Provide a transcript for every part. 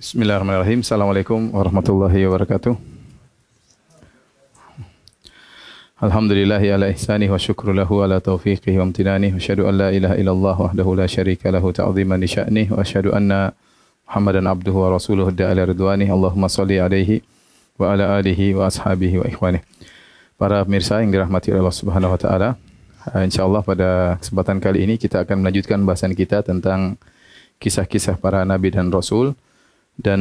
Bismillahirrahmanirrahim. Assalamualaikum warahmatullahi wabarakatuh. Alhamdulillahi ala ihsani wa syukru lahu ala taufiqihi wa amtinani wa syahadu an la ilaha illallah wahdahu la syarika lahu ta'ziman li wa syahadu anna Muhammadan abduhu wa rasuluhu da'ala ridwani. Allahumma salli alaihi wa ala alihi wa ashabihi wa ikhwani Para pemirsa yang dirahmati oleh Allah Subhanahu wa taala, eh, insyaallah pada kesempatan kali ini kita akan melanjutkan bahasan kita tentang kisah-kisah para nabi dan rasul dan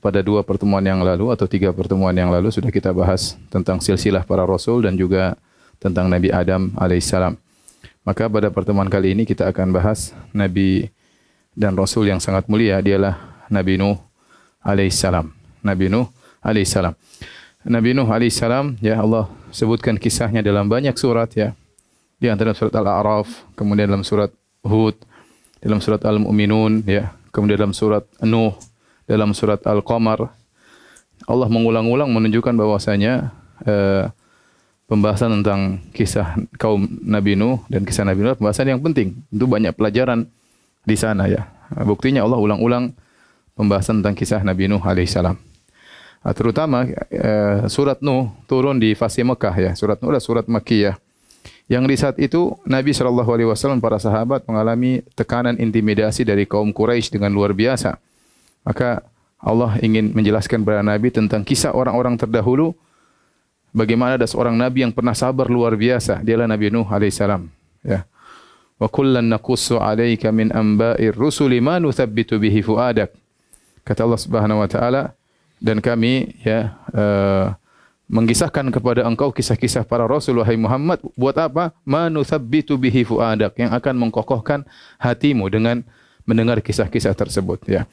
pada dua pertemuan yang lalu atau tiga pertemuan yang lalu sudah kita bahas tentang silsilah para rasul dan juga tentang Nabi Adam alaihissalam. Maka pada pertemuan kali ini kita akan bahas Nabi dan Rasul yang sangat mulia dialah Nabi Nuh alaihissalam. Nabi Nuh alaihissalam. Nabi Nuh alaihissalam ya Allah sebutkan kisahnya dalam banyak surat ya. Di antara surat Al-A'raf, kemudian dalam surat Hud, dalam surat Al-Mu'minun ya, kemudian dalam surat Nuh, dalam surat Al-Qamar Allah mengulang-ulang menunjukkan bahwasanya uh, pembahasan tentang kisah kaum Nabi Nuh dan kisah Nabi Nuh pembahasan yang penting. Itu banyak pelajaran di sana ya. Buktinya Allah ulang-ulang pembahasan tentang kisah Nabi Nuh alaihissalam. Uh, terutama uh, surat Nuh turun di fase Mekah ya. Surat Nuh adalah surat Makkiyah. Yang di saat itu Nabi saw para sahabat mengalami tekanan intimidasi dari kaum Quraisy dengan luar biasa. Maka Allah ingin menjelaskan kepada Nabi tentang kisah orang-orang terdahulu bagaimana ada seorang nabi yang pernah sabar luar biasa. Dialah Nabi Nuh alaihissalam ya. Wa kullan naqussu alayka min amba'ir rusuli ma nuthabbitu bihi fuadak. Kata Allah Subhanahu wa taala dan kami ya uh, mengisahkan kepada engkau kisah-kisah para rasul wahai Muhammad buat apa? Ma nuthabbitu bihi fuadak yang akan mengkokohkan hatimu dengan mendengar kisah-kisah tersebut ya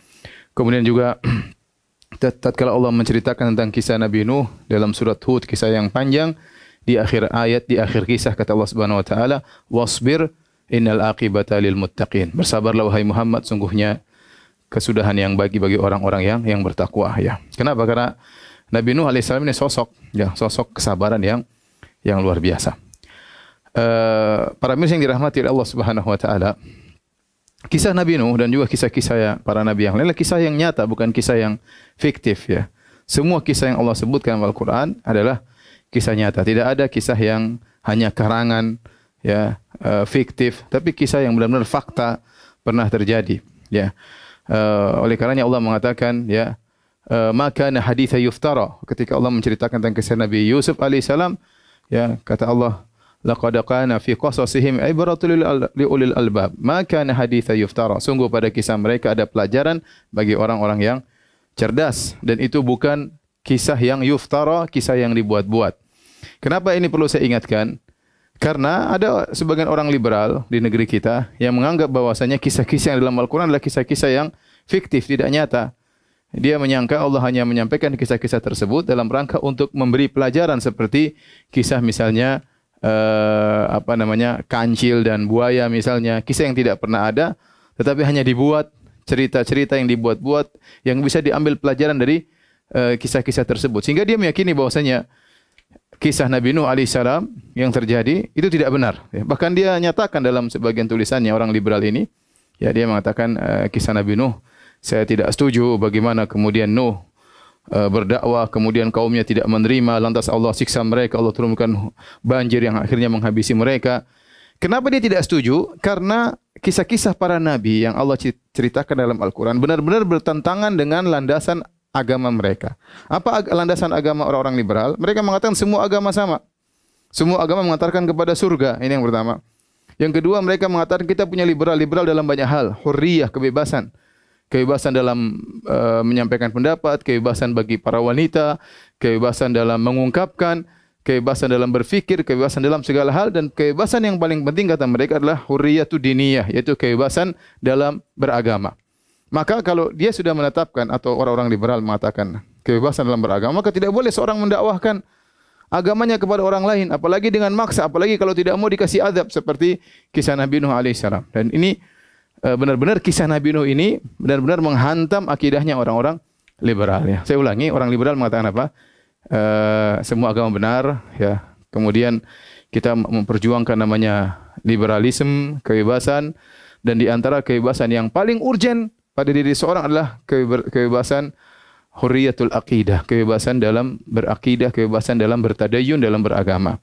Kemudian juga tatkala Allah menceritakan tentang kisah Nabi Nuh dalam surat Hud kisah yang panjang di akhir ayat di akhir kisah kata Allah Subhanahu wa taala wasbir innal aqibata lil muttaqin. Bersabarlah wahai Muhammad sungguhnya kesudahan yang bagi bagi orang-orang yang yang bertakwa ya. Kenapa? Karena Nabi Nuh alaihissalam ini sosok ya sosok kesabaran yang yang luar biasa. Uh, para mirsa yang dirahmati Allah Subhanahu wa taala kisah Nabi Nuh dan juga kisah-kisah para nabi yang lain kisah yang nyata bukan kisah yang fiktif ya. Semua kisah yang Allah sebutkan dalam Al-Qur'an adalah kisah nyata. Tidak ada kisah yang hanya karangan ya uh, fiktif tapi kisah yang benar-benar fakta pernah terjadi ya. Uh, oleh karenanya Allah mengatakan ya uh, maka na haditha yuftara ketika Allah menceritakan tentang kisah Nabi Yusuf alaihissalam ya kata Allah laqad kana fi qasasihim ibratul liulil albab. Ma kana haditha yuftara. Sungguh pada kisah mereka ada pelajaran bagi orang-orang yang cerdas. Dan itu bukan kisah yang yuftara kisah yang dibuat-buat. Kenapa ini perlu saya ingatkan? Karena ada sebagian orang liberal di negeri kita yang menganggap bahwasanya kisah-kisah yang dalam Al-Quran adalah kisah-kisah yang fiktif, tidak nyata. Dia menyangka Allah hanya menyampaikan kisah-kisah tersebut dalam rangka untuk memberi pelajaran seperti kisah misalnya uh, apa namanya kancil dan buaya misalnya kisah yang tidak pernah ada tetapi hanya dibuat cerita-cerita yang dibuat-buat yang bisa diambil pelajaran dari uh, kisah-kisah tersebut sehingga dia meyakini bahwasanya kisah Nabi Nuh alaihissalam yang terjadi itu tidak benar ya. bahkan dia nyatakan dalam sebagian tulisannya orang liberal ini ya dia mengatakan uh, kisah Nabi Nuh saya tidak setuju bagaimana kemudian Nuh Eh, berdakwah kemudian kaumnya tidak menerima lantas Allah siksa mereka Allah turunkan banjir yang akhirnya menghabisi mereka. Kenapa dia tidak setuju? Karena kisah-kisah para nabi yang Allah ceritakan dalam Al-Qur'an benar-benar bertentangan dengan landasan agama mereka. Apa landasan agama orang-orang liberal? Mereka mengatakan semua agama sama. Semua agama mengatakan kepada surga. Ini yang pertama. Yang kedua mereka mengatakan kita punya liberal. Liberal dalam banyak hal. Hurriyah kebebasan kebebasan dalam uh, menyampaikan pendapat, kebebasan bagi para wanita, kebebasan dalam mengungkapkan, kebebasan dalam berfikir, kebebasan dalam segala hal dan kebebasan yang paling penting kata mereka adalah hurriyatu diniyah, yaitu kebebasan dalam beragama. Maka kalau dia sudah menetapkan atau orang-orang liberal mengatakan kebebasan dalam beragama, maka tidak boleh seorang mendakwahkan agamanya kepada orang lain, apalagi dengan maksa, apalagi kalau tidak mau dikasih adab seperti kisah Nabi Nuh alaihissalam. Dan ini benar-benar kisah Nabi Nuh ini benar-benar menghantam akidahnya orang-orang liberal ya. Saya ulangi, orang liberal mengatakan apa? Uh, semua agama benar ya. Kemudian kita memperjuangkan namanya liberalisme, kebebasan dan di antara kebebasan yang paling urgen pada diri seorang adalah kebebasan hurriyatul aqidah, kebebasan dalam berakidah, kebebasan dalam bertadayun, dalam beragama.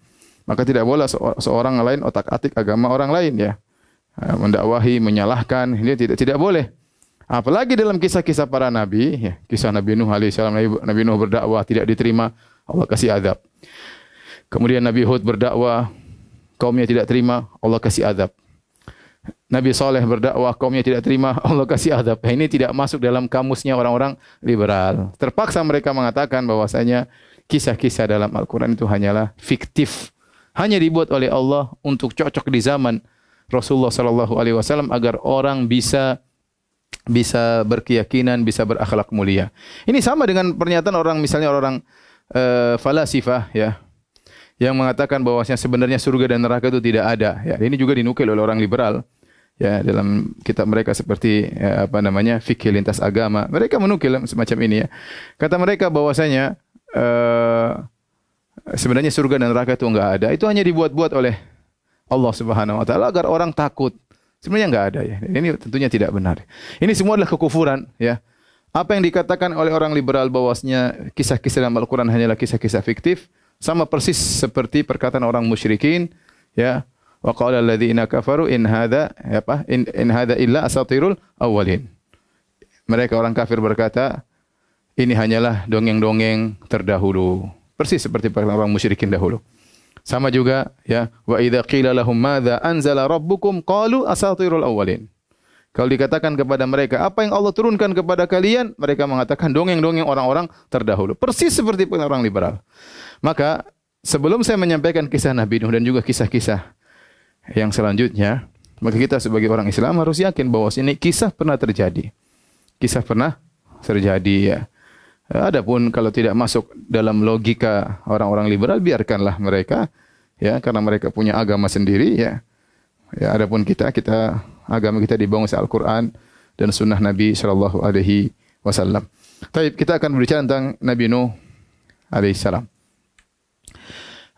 Maka tidak boleh seorang lain otak-atik agama orang lain ya. Ha, mendakwahi, menyalahkan, ini tidak tidak boleh. Apalagi dalam kisah-kisah para nabi, ya, kisah Nabi Nuh alaihissalam, Nabi, Nabi Nuh berdakwah tidak diterima, Allah kasih adab. Kemudian Nabi Hud berdakwah, kaumnya tidak terima, Allah kasih adab. Nabi Saleh berdakwah, kaumnya tidak terima, Allah kasih. Nah, ini tidak masuk dalam kamusnya orang-orang liberal. Terpaksa mereka mengatakan bahwasanya kisah-kisah dalam Al-Quran itu hanyalah fiktif. Hanya dibuat oleh Allah untuk cocok di zaman Rasulullah sallallahu alaihi wasallam agar orang bisa bisa berkeyakinan, bisa berakhlak mulia. Ini sama dengan pernyataan orang misalnya orang uh, falasifah ya yang mengatakan bahwasanya sebenarnya surga dan neraka itu tidak ada. Ya, ini juga dinukil oleh orang liberal ya dalam kitab mereka seperti ya, apa namanya fikih lintas agama. Mereka menukil semacam ini ya. Kata mereka bahwasanya uh, sebenarnya surga dan neraka itu enggak ada. Itu hanya dibuat-buat oleh Allah Subhanahu wa taala agar orang takut. Sebenarnya enggak ada ya. Ini tentunya tidak benar. Ini semua adalah kekufuran ya. Apa yang dikatakan oleh orang liberal bahwasanya kisah-kisah dalam Al-Qur'an hanyalah kisah-kisah fiktif sama persis seperti perkataan orang musyrikin ya. Wa qala alladziina kafaru in hadza apa in, in hadza illa asatirul awwalin. Mereka orang kafir berkata ini hanyalah dongeng-dongeng terdahulu. Persis seperti perkataan orang musyrikin dahulu. Sama juga ya wa idza qila lahum madza anzala rabbukum qalu asatirul awwalin. Kalau dikatakan kepada mereka apa yang Allah turunkan kepada kalian, mereka mengatakan dongeng-dongeng orang-orang terdahulu. Persis seperti orang liberal. Maka sebelum saya menyampaikan kisah Nabi Nuh dan juga kisah-kisah yang selanjutnya, maka kita sebagai orang Islam harus yakin bahwa ini kisah pernah terjadi. Kisah pernah terjadi ya. Adapun kalau tidak masuk dalam logika orang-orang liberal biarkanlah mereka ya karena mereka punya agama sendiri ya. Ya adapun kita kita agama kita dibangun oleh Al-Qur'an dan sunnah Nabi sallallahu alaihi wasallam. Baik, kita akan berbicara tentang Nabi Nuh alaihi salam.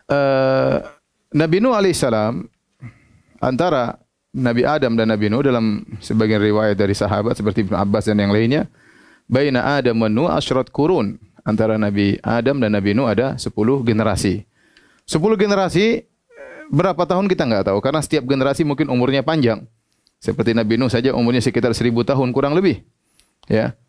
Uh, Nabi Nuh alaihi salam antara Nabi Adam dan Nabi Nuh dalam sebagian riwayat dari sahabat seperti Ibn Abbas dan yang lainnya baina Adam wa Nuh asyrat kurun. Antara Nabi Adam dan Nabi Nuh ada 10 generasi. 10 generasi berapa tahun kita enggak tahu karena setiap generasi mungkin umurnya panjang. Seperti Nabi Nuh saja umurnya sekitar 1000 tahun kurang lebih. Ya.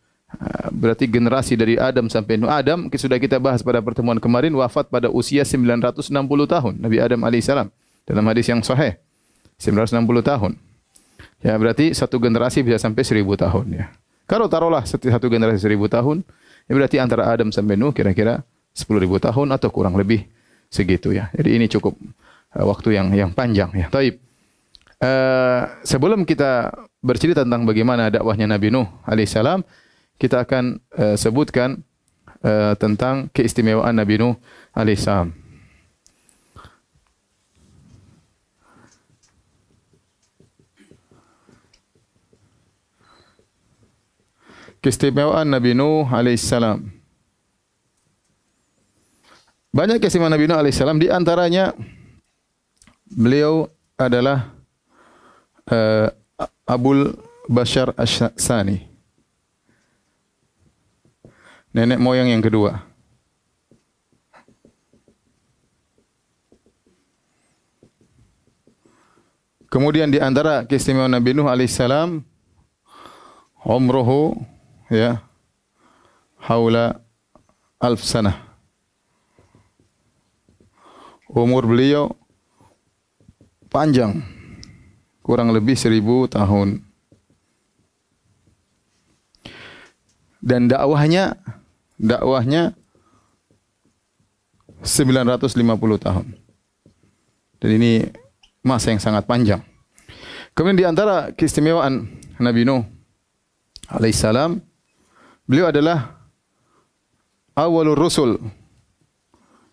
Berarti generasi dari Adam sampai Nuh. Adam sudah kita bahas pada pertemuan kemarin wafat pada usia 960 tahun Nabi Adam alaihissalam dalam hadis yang sahih. 960 tahun. Ya berarti satu generasi bisa sampai 1000 tahun ya. Kalau taruhlah satu generasi seribu tahun, ya berarti antara Adam sampai Nuh kira-kira sepuluh ribu tahun atau kurang lebih segitu ya. Jadi ini cukup uh, waktu yang yang panjang ya. Taib. Uh, sebelum kita bercerita tentang bagaimana dakwahnya Nabi Nuh alaihissalam, kita akan uh, sebutkan uh, tentang keistimewaan Nabi Nuh alaihissalam. Keistimewaan Nabi Nuh alaihissalam. Banyak keistimewaan Nabi Nuh alaihissalam di antaranya beliau adalah uh, Abul Bashar As-Sani. Nenek moyang yang kedua. Kemudian di antara keistimewaan Nabi Nuh alaihissalam umruhu ya. Haula alf sana. Umur beliau panjang. Kurang lebih seribu tahun. Dan dakwahnya dakwahnya 950 tahun. Dan ini masa yang sangat panjang. Kemudian di antara keistimewaan Nabi Nuh alaihissalam Beliau adalah awalur rusul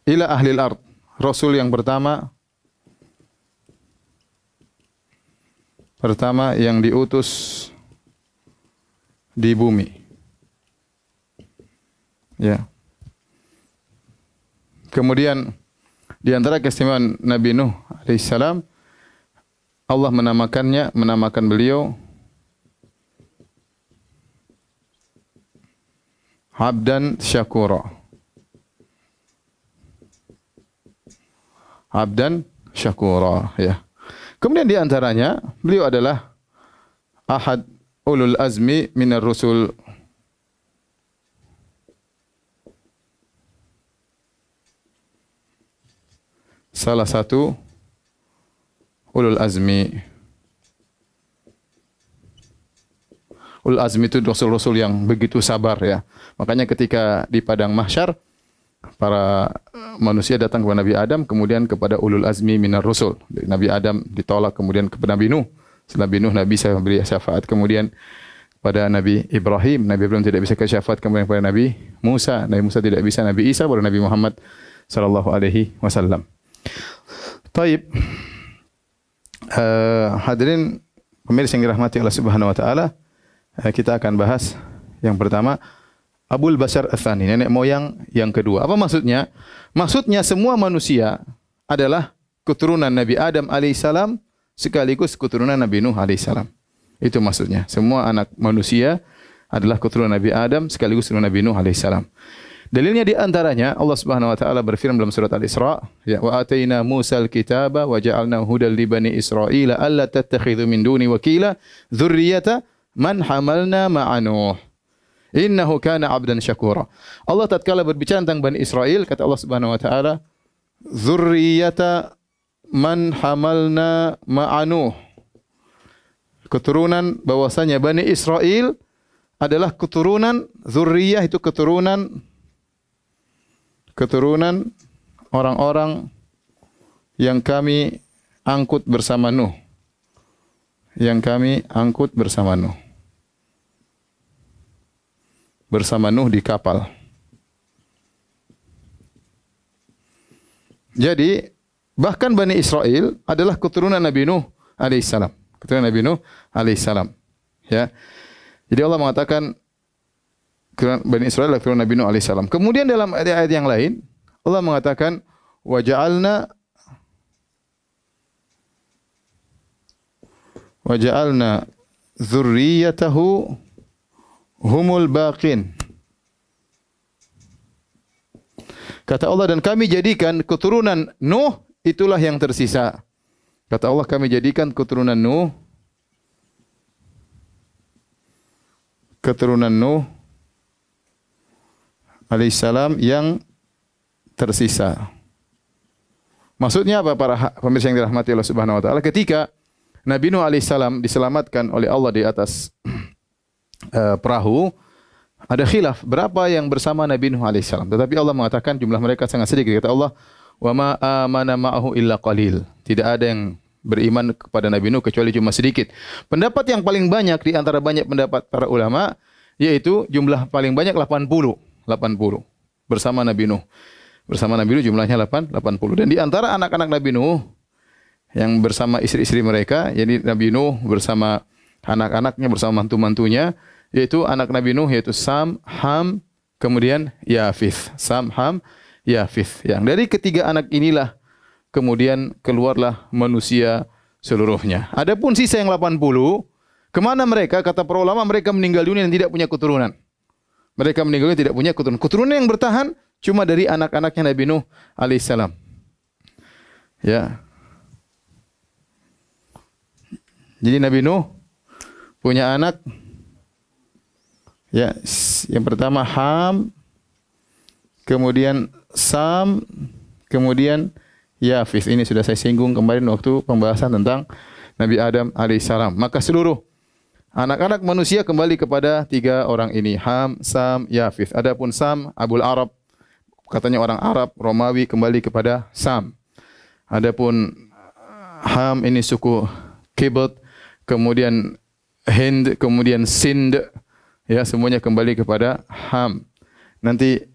ila ahli al-ard. Rasul yang pertama pertama yang diutus di bumi. Ya. Kemudian di antara keistimewaan Nabi Nuh alaihissalam Allah menamakannya menamakan beliau abdan syakura. Abdan syakura ya. Kemudian di antaranya beliau adalah ahad ulul azmi minar rusul salah satu ulul azmi ulul azmi itu rasul-rasul yang begitu sabar ya. Makanya ketika di padang mahsyar para manusia datang kepada Nabi Adam kemudian kepada ulul azmi minar rusul. Nabi Adam ditolak kemudian kepada Nabi Nuh. Setelah Nabi Nuh Nabi saya beri syafaat. Kemudian pada Nabi Ibrahim Nabi Ibrahim tidak bisa ke syafaat. Kemudian kepada Nabi Musa Nabi Musa tidak bisa. Nabi Isa baru Nabi Muhammad sallallahu alaihi wasallam. Taib. Uh, hadirin pemirsa yang dirahmati Allah Subhanahu wa taala, kita akan bahas yang pertama Abul Bashar Athani, nenek moyang yang kedua. Apa maksudnya? Maksudnya semua manusia adalah keturunan Nabi Adam alaihissalam sekaligus keturunan Nabi Nuh alaihissalam. Itu maksudnya. Semua anak manusia adalah keturunan Nabi Adam sekaligus keturunan Nabi Nuh alaihissalam. Dalilnya di antaranya Allah Subhanahu wa taala berfirman dalam surat Al-Isra, ya wa ataina Musa al-kitaba wa ja'alna hudal li bani Israil alla tattakhidhu min duni wakila dzurriyyata man hamalna ma'a Nuh. Innahu kana 'abdan syakura. Allah tatkala berbicara tentang Bani Israel kata Allah Subhanahu wa taala dzurriyyata man hamalna ma'a Nuh. Keturunan bahwasanya Bani Israel adalah keturunan zurriyah itu keturunan keturunan orang-orang yang kami angkut bersama Nuh. Yang kami angkut bersama Nuh bersama Nuh di kapal. Jadi bahkan Bani Israel adalah keturunan Nabi Nuh alaihissalam. Keturunan Nabi Nuh alaihissalam. Ya. Jadi Allah mengatakan Bani Israel adalah keturunan Nabi Nuh alaihissalam. Kemudian dalam ayat-ayat yang lain Allah mengatakan wajalna wajalna zurriyatahu humul baqin. Kata Allah dan kami jadikan keturunan Nuh itulah yang tersisa. Kata Allah kami jadikan keturunan Nuh keturunan Nuh alaihissalam yang tersisa. Maksudnya apa para ha-, pemirsa yang dirahmati Allah Subhanahu wa taala ketika Nabi Nuh alaihissalam diselamatkan oleh Allah di atas uh, perahu ada khilaf. Berapa yang bersama Nabi Nuh alaihissalam tetapi Allah mengatakan jumlah mereka sangat sedikit. Kata Allah wa ma amana ma'ahu illa qalil. Tidak ada yang beriman kepada Nabi Nuh kecuali cuma sedikit. Pendapat yang paling banyak di antara banyak pendapat para ulama yaitu jumlah paling banyak 80 80 bersama Nabi Nuh. Bersama Nabi Nuh jumlahnya 8 80 dan di antara anak-anak Nabi Nuh yang bersama istri-istri mereka, jadi Nabi Nuh bersama anak-anaknya bersama mantu-mantunya yaitu anak Nabi Nuh yaitu Sam, Ham, kemudian Yafith. Sam, Ham, Yafith. Yang dari ketiga anak inilah kemudian keluarlah manusia seluruhnya. Adapun sisa yang 80, kemana mereka? Kata para ulama mereka meninggal dunia dan tidak punya keturunan mereka meninggalnya tidak punya keturunan. Keturunan yang bertahan cuma dari anak-anaknya Nabi Nuh alaihissalam. Ya. Jadi Nabi Nuh punya anak? Ya yang pertama Ham kemudian Sam kemudian Yafis. Ini sudah saya singgung kemarin waktu pembahasan tentang Nabi Adam alaihissalam. Maka seluruh Anak-anak manusia kembali kepada tiga orang ini, Ham, Sam, Yafith. Adapun Sam, Abul Arab, katanya orang Arab, Romawi kembali kepada Sam. Adapun Ham ini suku Kibot, kemudian Hind, kemudian Sind, ya semuanya kembali kepada Ham. Nanti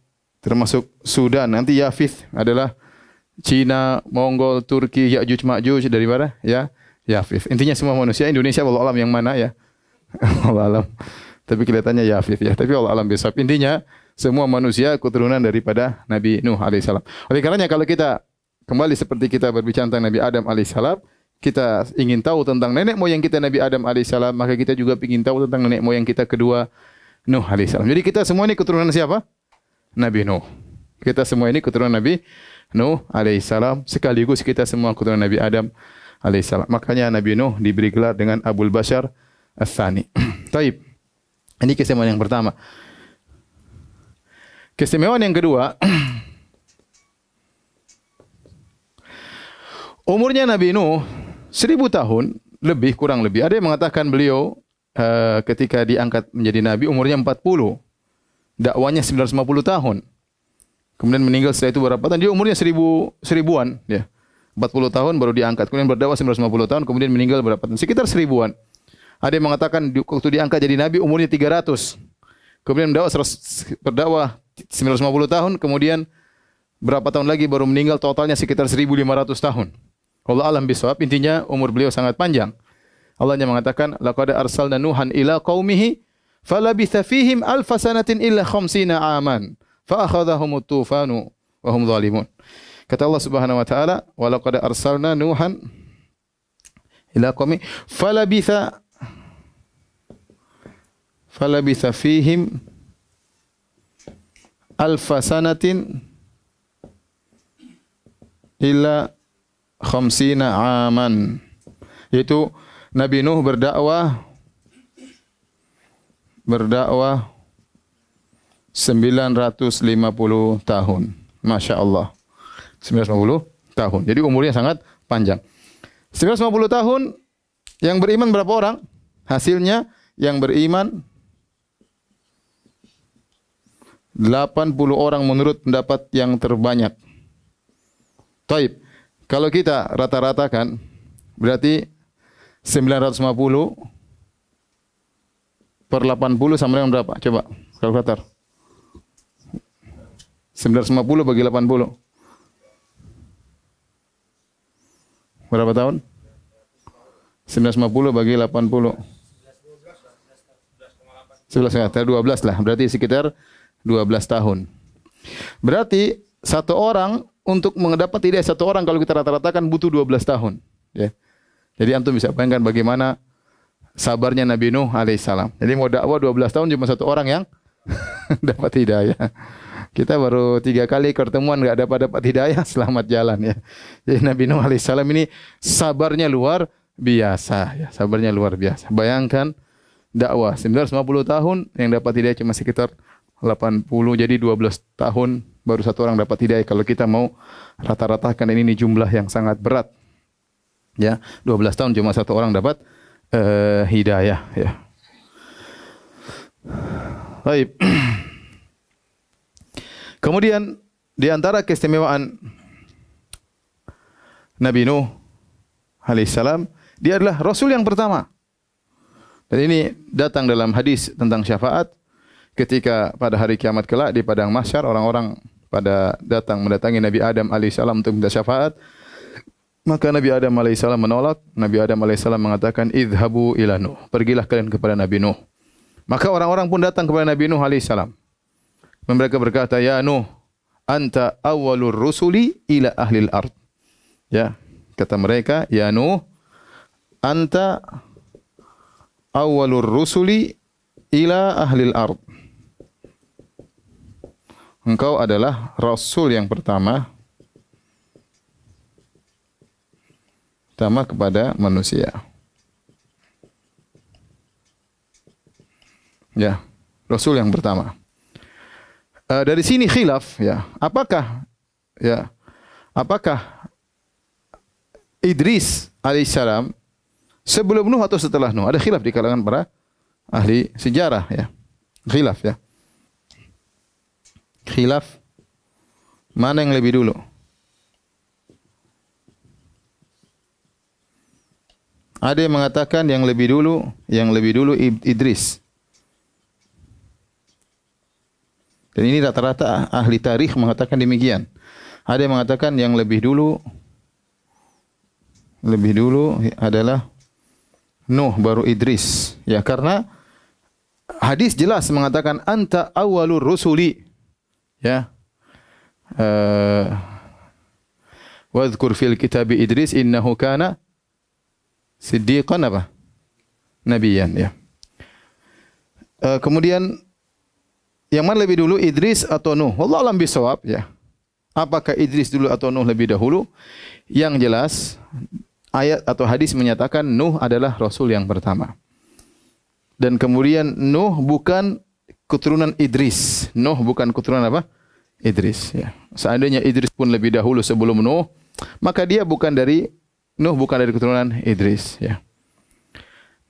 termasuk Sudan, nanti Yafith adalah Cina, Mongol, Turki, Ya'juj, Ma'juj dari mana? Ya, Yafith. Intinya semua manusia Indonesia, walau alam yang mana ya? Allah alam. Tapi kelihatannya ya Afif ya. Tapi Allah alam besok. Intinya semua manusia keturunan daripada Nabi Nuh alaihissalam. Oleh karenanya kalau kita kembali seperti kita berbicara tentang Nabi Adam alaihissalam, kita ingin tahu tentang nenek moyang kita Nabi Adam alaihissalam, maka kita juga ingin tahu tentang nenek moyang kita kedua Nuh alaihissalam. Jadi kita semua ini keturunan siapa? Nabi Nuh. Kita semua ini keturunan Nabi Nuh alaihissalam. Sekaligus kita semua keturunan Nabi Adam alaihissalam. Makanya Nabi Nuh diberi gelar dengan Abul Bashar Al-Thani. Taib. Ini keistimewaan yang pertama. Keistimewaan yang kedua, umurnya Nabi Nuh seribu tahun lebih kurang lebih. Ada yang mengatakan beliau uh, ketika diangkat menjadi Nabi umurnya 40. Dakwanya 950 tahun. Kemudian meninggal setelah itu berapa tahun? Dia umurnya seribu, seribuan. Ya. 40 tahun baru diangkat. Kemudian berdakwah 950 tahun. Kemudian meninggal berapa tahun? Sekitar seribuan. Ada yang mengatakan waktu diangkat jadi Nabi umurnya 300. Kemudian berdakwah, berdakwah 950 tahun, kemudian berapa tahun lagi baru meninggal totalnya sekitar 1500 tahun. Allah alam bisawab, intinya umur beliau sangat panjang. Allah hanya mengatakan, laqad arsalna nuhan ila qaumihi falabitha fihim alf sanatin illa khamsina aman fa akhadhahum tufanu wa hum zalimun. Kata Allah Subhanahu wa taala, wa laqad arsalna nuhan ila qaumi falabitha falabitha fihim alfa sanatin illa khamsina aman yaitu Nabi Nuh berdakwah berdakwah 950 tahun. Masya Allah 950 tahun. Jadi umurnya sangat panjang. 950 tahun yang beriman berapa orang? Hasilnya yang beriman 80 orang menurut pendapat yang terbanyak. Taib. Kalau kita rata-ratakan berarti 950 per 80 sama dengan berapa? Coba kalkulator. 950 bagi 80. Berapa tahun? 950 bagi 80. 11 12 lah. Berarti sekitar 12 tahun. Berarti satu orang untuk mendapat tidak satu orang kalau kita rata-ratakan butuh 12 tahun. Ya. Jadi antum bisa bayangkan bagaimana sabarnya Nabi Nuh alaihissalam. Jadi mau dakwah 12 tahun cuma satu orang yang dapat hidayah. Kita baru tiga kali pertemuan enggak dapat dapat hidayah selamat jalan ya. Jadi Nabi Nuh alaihissalam ini sabarnya luar biasa ya. Sabarnya luar biasa. Bayangkan dakwah 950 tahun yang dapat hidayah cuma sekitar 80 jadi 12 tahun baru satu orang dapat hidayah. Kalau kita mau rata-ratakan ini, ini jumlah yang sangat berat ya. 12 tahun cuma satu orang dapat uh, hidayah ya. Baik. Kemudian di antara keistimewaan Nabi Nuh alaihissalam dia adalah rasul yang pertama. Dan ini datang dalam hadis tentang syafaat ketika pada hari kiamat kelak di padang mahsyar orang-orang pada datang mendatangi Nabi Adam alaihissalam untuk minta syafaat. Maka Nabi Adam alaihissalam menolak. Nabi Adam alaihissalam mengatakan idhabu ila Nuh. Pergilah kalian kepada Nabi Nuh. Maka orang-orang pun datang kepada Nabi Nuh alaihissalam mereka berkata ya Nuh anta awwalur rusuli ila ahli al-ard ya kata mereka ya Nuh anta awwalur rusuli ila ahli al-ard engkau adalah rasul yang pertama pertama kepada manusia. Ya, rasul yang pertama. Uh, dari sini khilaf ya. Apakah ya? Apakah Idris alaihissalam sebelum Nuh atau setelah Nuh? Ada khilaf di kalangan para ahli sejarah ya. Khilaf ya khilaf mana yang lebih dulu? Ada yang mengatakan yang lebih dulu, yang lebih dulu Idris. Dan ini rata-rata ahli tarikh mengatakan demikian. Ada yang mengatakan yang lebih dulu lebih dulu adalah Nuh baru Idris. Ya karena hadis jelas mengatakan anta awalur rusuli ya uh, wadhkur fil kitab Idris innahu kana siddiqan apa nabiyan ya uh, kemudian yang mana lebih dulu Idris atau Nuh? Allah alam bisawab ya. Apakah Idris dulu atau Nuh lebih dahulu? Yang jelas ayat atau hadis menyatakan Nuh adalah rasul yang pertama. Dan kemudian Nuh bukan keturunan Idris. Nuh bukan keturunan apa? Idris ya. Seandainya Idris pun lebih dahulu sebelum Nuh, maka dia bukan dari Nuh bukan dari keturunan Idris ya.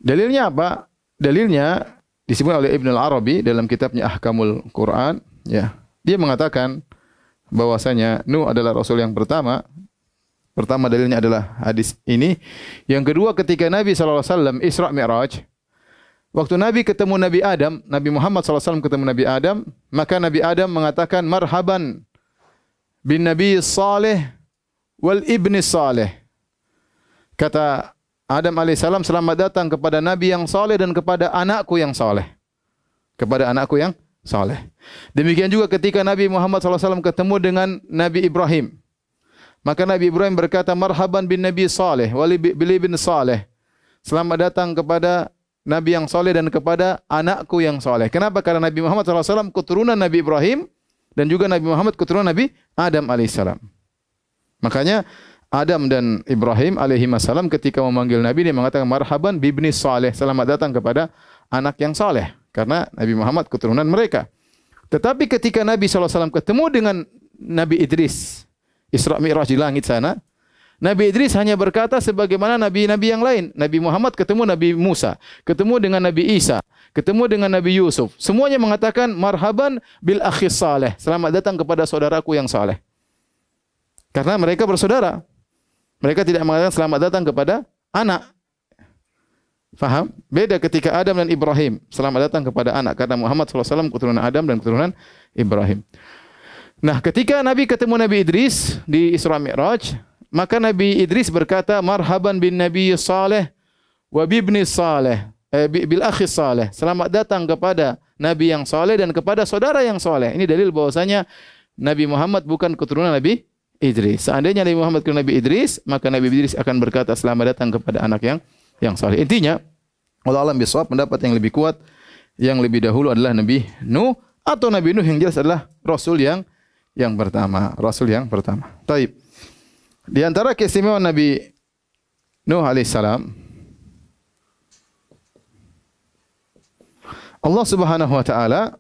Dalilnya apa? Dalilnya disebut oleh Ibn al-Arabi dalam kitabnya Ahkamul Quran ya. Dia mengatakan bahwasanya Nuh adalah rasul yang pertama. Pertama dalilnya adalah hadis ini. Yang kedua ketika Nabi wasallam Isra Mi'raj, Waktu Nabi ketemu Nabi Adam, Nabi Muhammad SAW ketemu Nabi Adam, maka Nabi Adam mengatakan, Marhaban bin Nabi Saleh wal Ibni Saleh. Kata Adam AS, selamat datang kepada Nabi yang saleh dan kepada anakku yang saleh. Kepada anakku yang saleh. Demikian juga ketika Nabi Muhammad SAW ketemu dengan Nabi Ibrahim. Maka Nabi Ibrahim berkata, Marhaban bin Nabi Saleh wal Ibni Saleh. Selamat datang kepada Nabi yang soleh dan kepada anakku yang soleh. Kenapa? Karena Nabi Muhammad SAW keturunan Nabi Ibrahim dan juga Nabi Muhammad keturunan Nabi Adam AS. Makanya Adam dan Ibrahim alaihissalam ketika memanggil Nabi dia mengatakan marhaban bibni saleh selamat datang kepada anak yang saleh karena Nabi Muhammad keturunan mereka. Tetapi ketika Nabi SAW ketemu dengan Nabi Idris Isra Mi'raj di langit sana, Nabi Idris hanya berkata sebagaimana nabi-nabi yang lain. Nabi Muhammad ketemu Nabi Musa, ketemu dengan Nabi Isa, ketemu dengan Nabi Yusuf. Semuanya mengatakan marhaban bil akhis saleh. Selamat datang kepada saudaraku yang saleh. Karena mereka bersaudara. Mereka tidak mengatakan selamat datang kepada anak. Faham? Beda ketika Adam dan Ibrahim. Selamat datang kepada anak. Karena Muhammad SAW keturunan Adam dan keturunan Ibrahim. Nah, ketika Nabi ketemu Nabi Idris di Isra Mi'raj, Maka Nabi Idris berkata, Marhaban bin Nabi Saleh wa bibni Saleh. Eh, bil akhi Saleh. Selamat datang kepada Nabi yang saleh dan kepada saudara yang saleh. Ini dalil bahwasanya Nabi Muhammad bukan keturunan Nabi Idris. Seandainya Nabi Muhammad keturunan Nabi Idris, maka Nabi Idris akan berkata selamat datang kepada anak yang yang saleh. Intinya, Allah alam bisawab pendapat yang lebih kuat yang lebih dahulu adalah Nabi Nuh atau Nabi Nuh yang jelas adalah Rasul yang yang pertama. Rasul yang pertama. Taib. Di antara keistimewaan Nabi Nuh alaihissalam Allah Subhanahu wa taala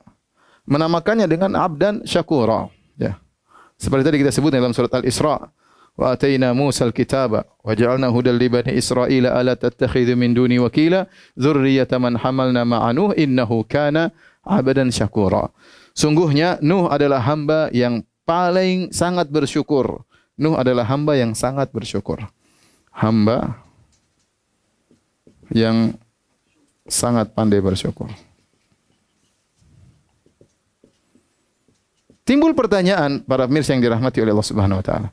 menamakannya dengan abdan syakura. Ya. Seperti tadi kita sebut dalam surat al-Isra wa ataina Musa al-kitaba wa ja'alna hudal li bani Israila ala tattakhidhu min duni wakila dzurriyyata man hamalna ma'a Nuh innahu kana abdan syakura. Sungguhnya Nuh adalah hamba yang paling sangat bersyukur Nuh adalah hamba yang sangat bersyukur. Hamba yang sangat pandai bersyukur. Timbul pertanyaan para pemirsa yang dirahmati oleh Allah Subhanahu wa taala.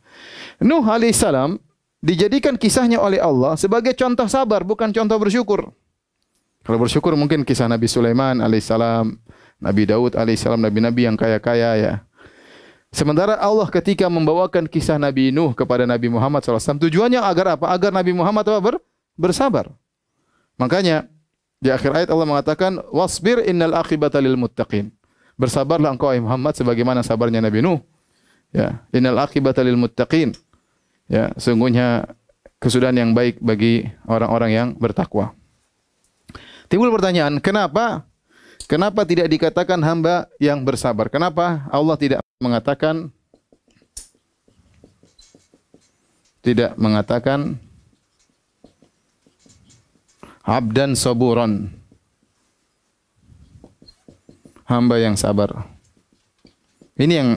Nuh alaihissalam dijadikan kisahnya oleh Allah sebagai contoh sabar bukan contoh bersyukur. Kalau bersyukur mungkin kisah Nabi Sulaiman alaihissalam, Nabi Daud alaihissalam, nabi-nabi yang kaya-kaya ya. Sementara Allah ketika membawakan kisah Nabi Nuh kepada Nabi Muhammad SAW, tujuannya agar apa? Agar Nabi Muhammad apa? Ber, bersabar. Makanya di akhir ayat Allah mengatakan, wasbir innal akhibata lil muttaqin. Bersabarlah engkau Muhammad sebagaimana sabarnya Nabi Nuh. Ya, innal akhibata lil muttaqin. Ya, sungguhnya kesudahan yang baik bagi orang-orang yang bertakwa. Timbul pertanyaan, kenapa Kenapa tidak dikatakan hamba yang bersabar? Kenapa Allah tidak mengatakan tidak mengatakan abdan saburan hamba yang sabar. Ini yang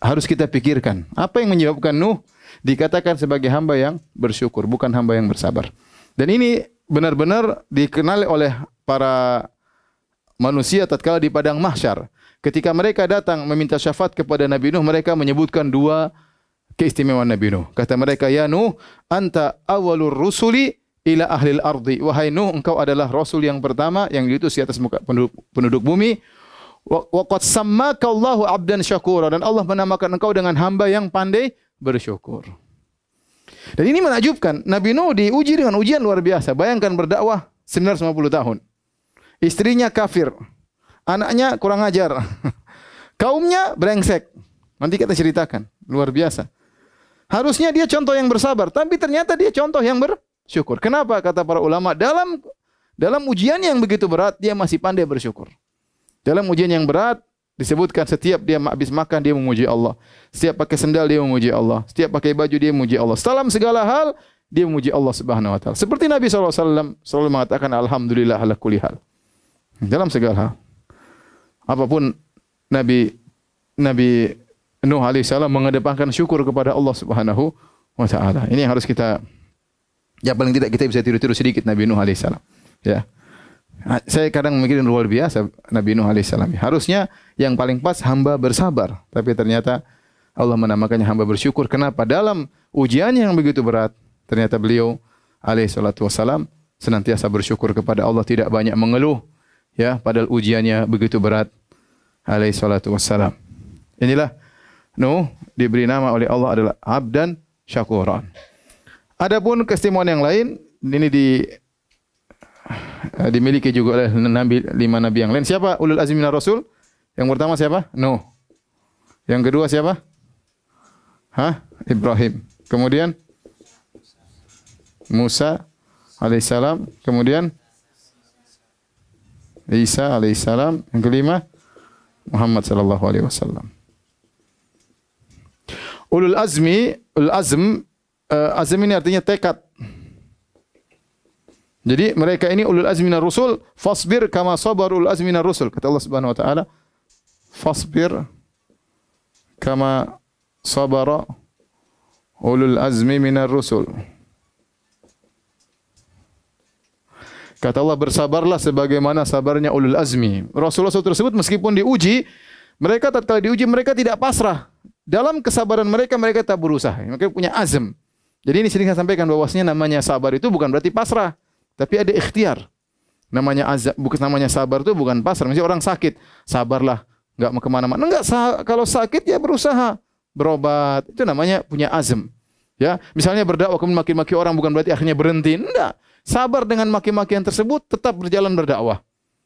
harus kita pikirkan. Apa yang menyebabkan Nuh dikatakan sebagai hamba yang bersyukur, bukan hamba yang bersabar. Dan ini benar-benar dikenali oleh para manusia tatkala di padang mahsyar. Ketika mereka datang meminta syafaat kepada Nabi Nuh, mereka menyebutkan dua keistimewaan Nabi Nuh. Kata mereka, Ya Nuh, anta awalur rusuli ila ahlil ardi. Wahai Nuh, engkau adalah rasul yang pertama yang diutus di atas muka penduduk, penduduk bumi. Wa qad sammaka Allahu 'abdan syakura dan Allah menamakan engkau dengan hamba yang pandai bersyukur. Dan ini menakjubkan. Nabi Nuh diuji dengan ujian luar biasa. Bayangkan berdakwah 950 tahun. Istrinya kafir. Anaknya kurang ajar. Kaumnya brengsek. Nanti kita ceritakan. Luar biasa. Harusnya dia contoh yang bersabar, tapi ternyata dia contoh yang bersyukur. Kenapa? Kata para ulama, dalam dalam ujian yang begitu berat dia masih pandai bersyukur. Dalam ujian yang berat disebutkan setiap dia habis makan dia memuji Allah. Setiap pakai sendal dia memuji Allah. Setiap pakai baju dia memuji Allah. Dalam segala hal dia memuji Allah Subhanahu wa taala. Seperti Nabi SAW selalu mengatakan alhamdulillah ala kulli hal. Dalam segala hal. Apapun Nabi Nabi Nuh alaihissalam mengedepankan syukur kepada Allah Subhanahu wa taala. Ini yang harus kita ya paling tidak kita bisa tiru-tiru sedikit Nabi Nuh alaihissalam. Ya. Saya kadang mikirin luar biasa Nabi Nuh alaihissalam. Harusnya yang paling pas hamba bersabar, tapi ternyata Allah menamakannya hamba bersyukur. Kenapa? Dalam ujian yang begitu berat, ternyata beliau alaihissalam senantiasa bersyukur kepada Allah, tidak banyak mengeluh. Ya, padahal ujiannya begitu berat. Alaihissalam. Inilah Nuh diberi nama oleh Allah adalah abdan syakuran. Adapun keistimewaan yang lain ini di Eh, dimiliki juga oleh nabi lima nabi yang lain. Siapa ulul azmi rasul? Yang pertama siapa? Nuh. Yang kedua siapa? Hah? Ibrahim. Kemudian Musa alaihissalam. Kemudian Isa alaihissalam. Yang kelima Muhammad sallallahu alaihi wasallam. Ulul azmi, ulul azm, uh, azm ini artinya tekad. Jadi mereka ini ulul azmi minar rusul, fasbir kama sabarul azmi minar rusul. Kata Allah Subhanahu wa taala, fasbir kama sabara ulul azmi minar rusul. Kata Allah bersabarlah sebagaimana sabarnya ulul azmi. Rasulullah SAW tersebut meskipun diuji, mereka tatkala diuji mereka tidak pasrah. Dalam kesabaran mereka mereka tak berusaha. Mereka punya azam. Jadi ini sering saya sampaikan bahwasanya namanya sabar itu bukan berarti pasrah. Tapi ada ikhtiar. Namanya azab, bukan namanya sabar itu bukan pasar. Misalnya orang sakit, sabarlah, enggak mau kemana-mana. Enggak, kalau sakit ya berusaha berobat. Itu namanya punya azam. Ya, misalnya berdakwah kemudian maki-maki orang bukan berarti akhirnya berhenti. Enggak. Sabar dengan maki-makian tersebut tetap berjalan berdakwah.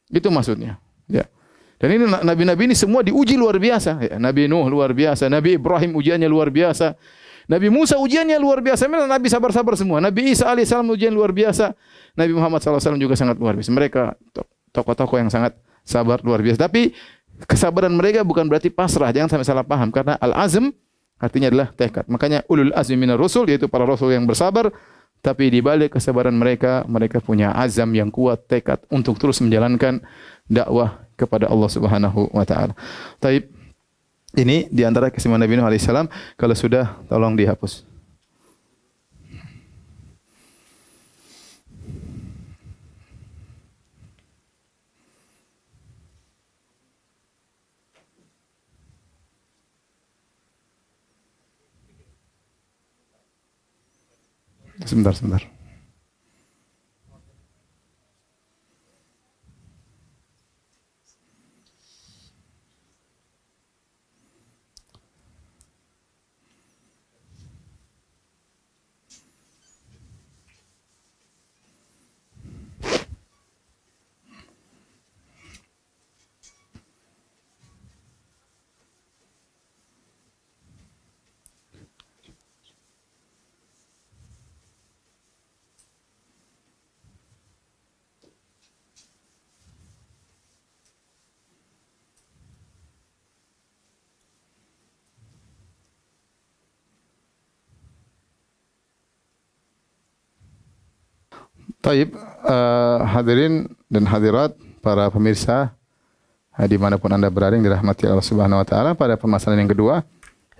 Itu maksudnya. Ya. Dan ini nabi-nabi ini semua diuji luar biasa. Ya, nabi Nuh luar biasa, Nabi Ibrahim ujiannya luar biasa. Nabi Musa ujiannya luar biasa. Memang Nabi sabar-sabar semua. Nabi Isa alaihissalam ujian luar biasa. Nabi Muhammad SAW juga sangat luar biasa. Mereka tokoh-tokoh yang sangat sabar luar biasa. Tapi kesabaran mereka bukan berarti pasrah. Jangan sampai salah paham. Karena al-azm artinya adalah tekad. Makanya ulul azmi minar rusul yaitu para rasul yang bersabar. Tapi di balik kesabaran mereka, mereka punya azam yang kuat, tekad untuk terus menjalankan dakwah kepada Allah Subhanahu wa taala. Taib ini di antara kesimpulan Nabi Nuh alaihissalam kalau sudah tolong dihapus. Bizim dersimler. Taib, uh, hadirin dan hadirat para pemirsa uh, dimanapun anda berada yang dirahmati Allah Subhanahu Wa Taala pada permasalahan yang kedua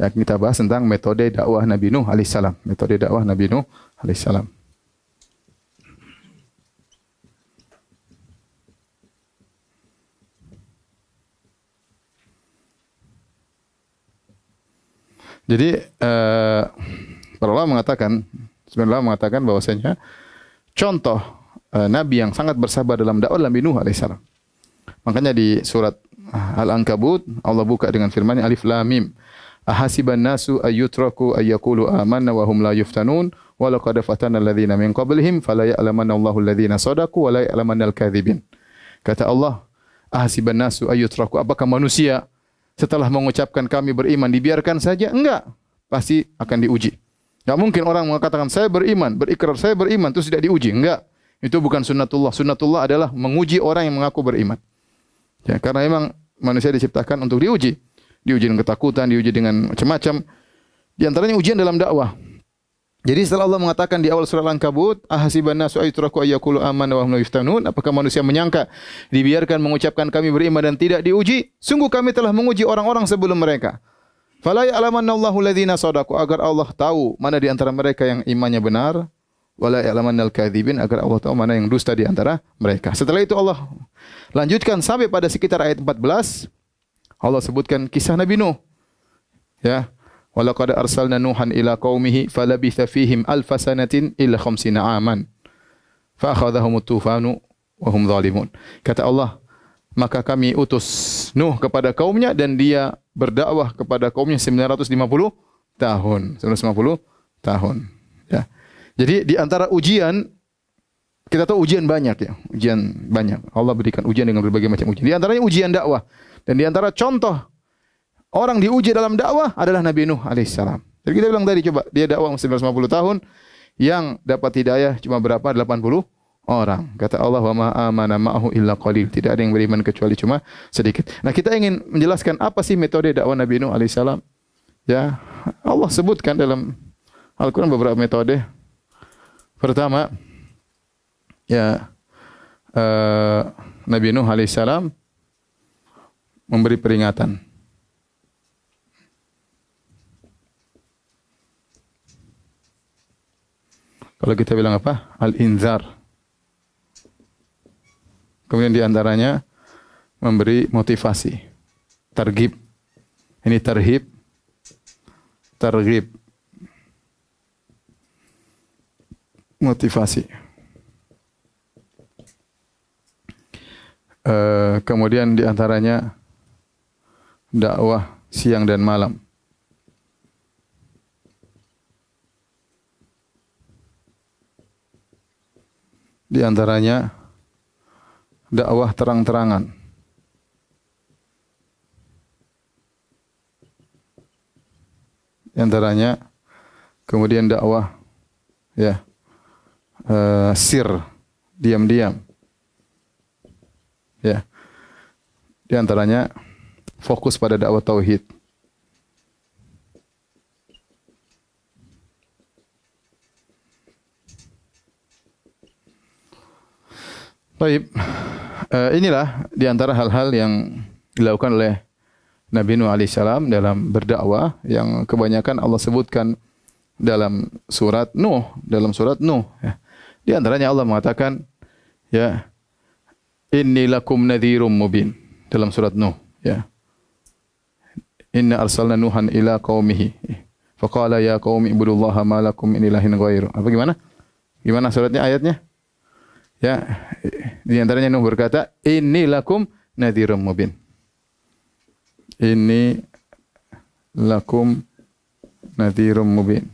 yang kita bahas tentang metode dakwah Nabi Nuh alaihissalam. Metode dakwah Nabi Nuh alaihissalam. Jadi uh, para ulama mengatakan, sebenarnya mengatakan bahwasanya contoh uh, nabi yang sangat bersabar dalam dakwah Nabi Nuh alaihissalam. Makanya di surat uh, Al-Ankabut Allah buka dengan firman Alif Lam Mim. Ahasiban nasu ayyutraku ayyakulu amanna wa hum la yuftanun wa laqad fatana alladhina min qablihim fala ya'lamanna Allahu alladhina sadaqu wa la ya'lamanna al-kadhibin. Kata Allah, Ahasiban nasu ayyutraku. Apakah manusia setelah mengucapkan kami beriman dibiarkan saja? Enggak. Pasti akan diuji. Enggak mungkin orang mengatakan saya beriman, berikrar saya beriman terus tidak diuji. Enggak. Itu bukan sunnatullah. Sunnatullah adalah menguji orang yang mengaku beriman. Ya, karena memang manusia diciptakan untuk diuji. Diuji dengan ketakutan, diuji dengan macam-macam. Di antaranya ujian dalam dakwah. Jadi setelah Allah mengatakan di awal surah Al-Ankabut, ahasiban nasu ayyutraku ayyakulu amanna wa hum yuftanun, apakah manusia menyangka dibiarkan mengucapkan kami beriman dan tidak diuji? Sungguh kami telah menguji orang-orang sebelum mereka. Fala ya'lamanna Allahu alladziina sadaqu agar Allah tahu mana di antara mereka yang imannya benar, wala ya'lamanna al-kadzibin agar Allah tahu mana yang dusta di antara mereka. Setelah itu Allah lanjutkan sampai pada sekitar ayat 14 Allah sebutkan kisah Nabi Nuh. Ya, Walaqad arsalna Nuhan ila qaumihi falabitha fihim alf sanatin illa khamsina aman. Fa akhadhahum tufanu wa hum zalimun. Kata Allah, maka kami utus Nuh kepada kaumnya dan dia berdakwah kepada kaumnya 950 tahun. 950 tahun. Ya. Jadi di antara ujian kita tahu ujian banyak ya, ujian banyak. Allah berikan ujian dengan berbagai macam ujian. Di antaranya ujian dakwah. Dan di antara contoh orang diuji dalam dakwah adalah Nabi Nuh alaihissalam. Jadi kita bilang tadi coba dia dakwah 950 tahun yang dapat hidayah cuma berapa? 80 orang. Kata Allah wa ma amana ma'ahu illa qalil. Tidak ada yang beriman kecuali cuma sedikit. Nah, kita ingin menjelaskan apa sih metode dakwah Nabi Nuh alaihissalam? Ya, Allah sebutkan dalam Al-Qur'an beberapa metode. Pertama, ya uh, Nabi Nuh alaihissalam memberi peringatan. Kalau kita bilang apa? Al-inzar. Kemudian di antaranya memberi motivasi. Tergib. Ini terhib. Tergib. Motivasi. Uh, kemudian di antaranya dakwah siang dan malam. di antaranya dakwah terang-terangan. Antaranya kemudian dakwah ya uh, sir diam-diam. Ya. Di antaranya fokus pada dakwah tauhid. Baik, uh, inilah di antara hal-hal yang dilakukan oleh Nabi Nuh AS dalam berdakwah yang kebanyakan Allah sebutkan dalam surat Nuh, dalam surat Nuh. Ya. Di antaranya Allah mengatakan, ya, Inni lakum nadhirum mubin dalam surat Nuh. Ya. Inna arsalna Nuhan ila qaumihi. Faqala ya qaumi ibudullaha ma lakum min ilahin ghairu. Apa gimana? Gimana suratnya ayatnya? Ya, di antaranya Nuh berkata, "Inni lakum nadhirum mubin." Ini lakum nadhirum mubin.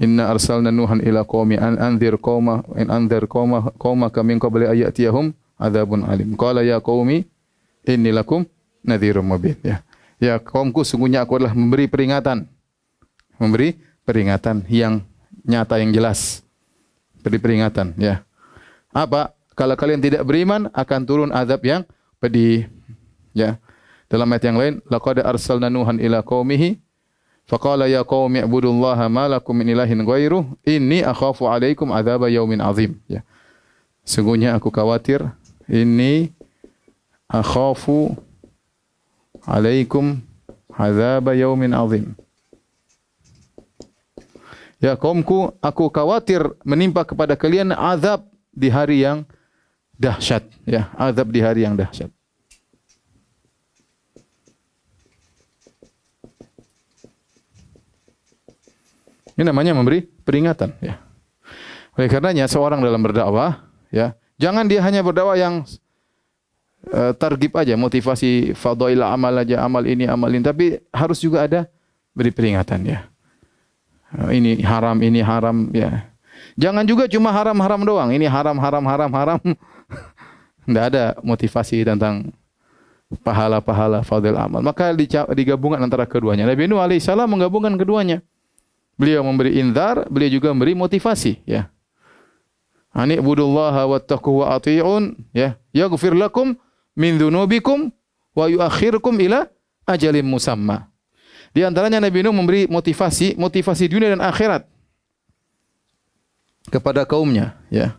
Inna arsalna Nuhan ila qaumi an anzir qauma in anzir qauma qauma kam min qabli ayatihum adzabun alim. Qala ya qaumi inni lakum nadhirum mubin. Ya ya kaumku sungguhnya aku adalah memberi peringatan. Memberi peringatan yang nyata yang jelas. Beri peringatan ya. Apa? Kalau kalian tidak beriman akan turun azab yang pedih. Ya. Dalam ayat yang lain, laqad arsalna nuhan ila qaumihi faqala ya qaumi ibudullaha ma lakum min ilahin ghairu inni akhafu alaikum adzab yaumin azim. Ya. Sungguhnya aku khawatir ini akhafu alaikum azab yaumin azim. Ya kaumku, aku khawatir menimpa kepada kalian azab di hari yang dahsyat. Ya, azab di hari yang dahsyat. Ini namanya memberi peringatan. Ya. Oleh karenanya seorang dalam berdakwah, ya, jangan dia hanya berdakwah yang uh, targib aja, motivasi fadailah amal aja, amal ini, amal ini. Tapi harus juga ada beri peringatan ya. Uh, ini haram, ini haram ya. Jangan juga cuma haram-haram doang. Ini haram, haram, haram, haram. Tidak ada motivasi tentang pahala-pahala fadil amal. Maka digabungkan antara keduanya. Nabi Nuh alaihissalam menggabungkan keduanya. Beliau memberi inzar, beliau juga memberi motivasi. Ya. Ani budullaha wattaqu wa ati'un. Ya. Yaghfir lakum min dhunubikum wa yuakhirkum ila ajalin musamma. Di antaranya Nabi Nuh memberi motivasi, motivasi dunia dan akhirat kepada kaumnya, ya.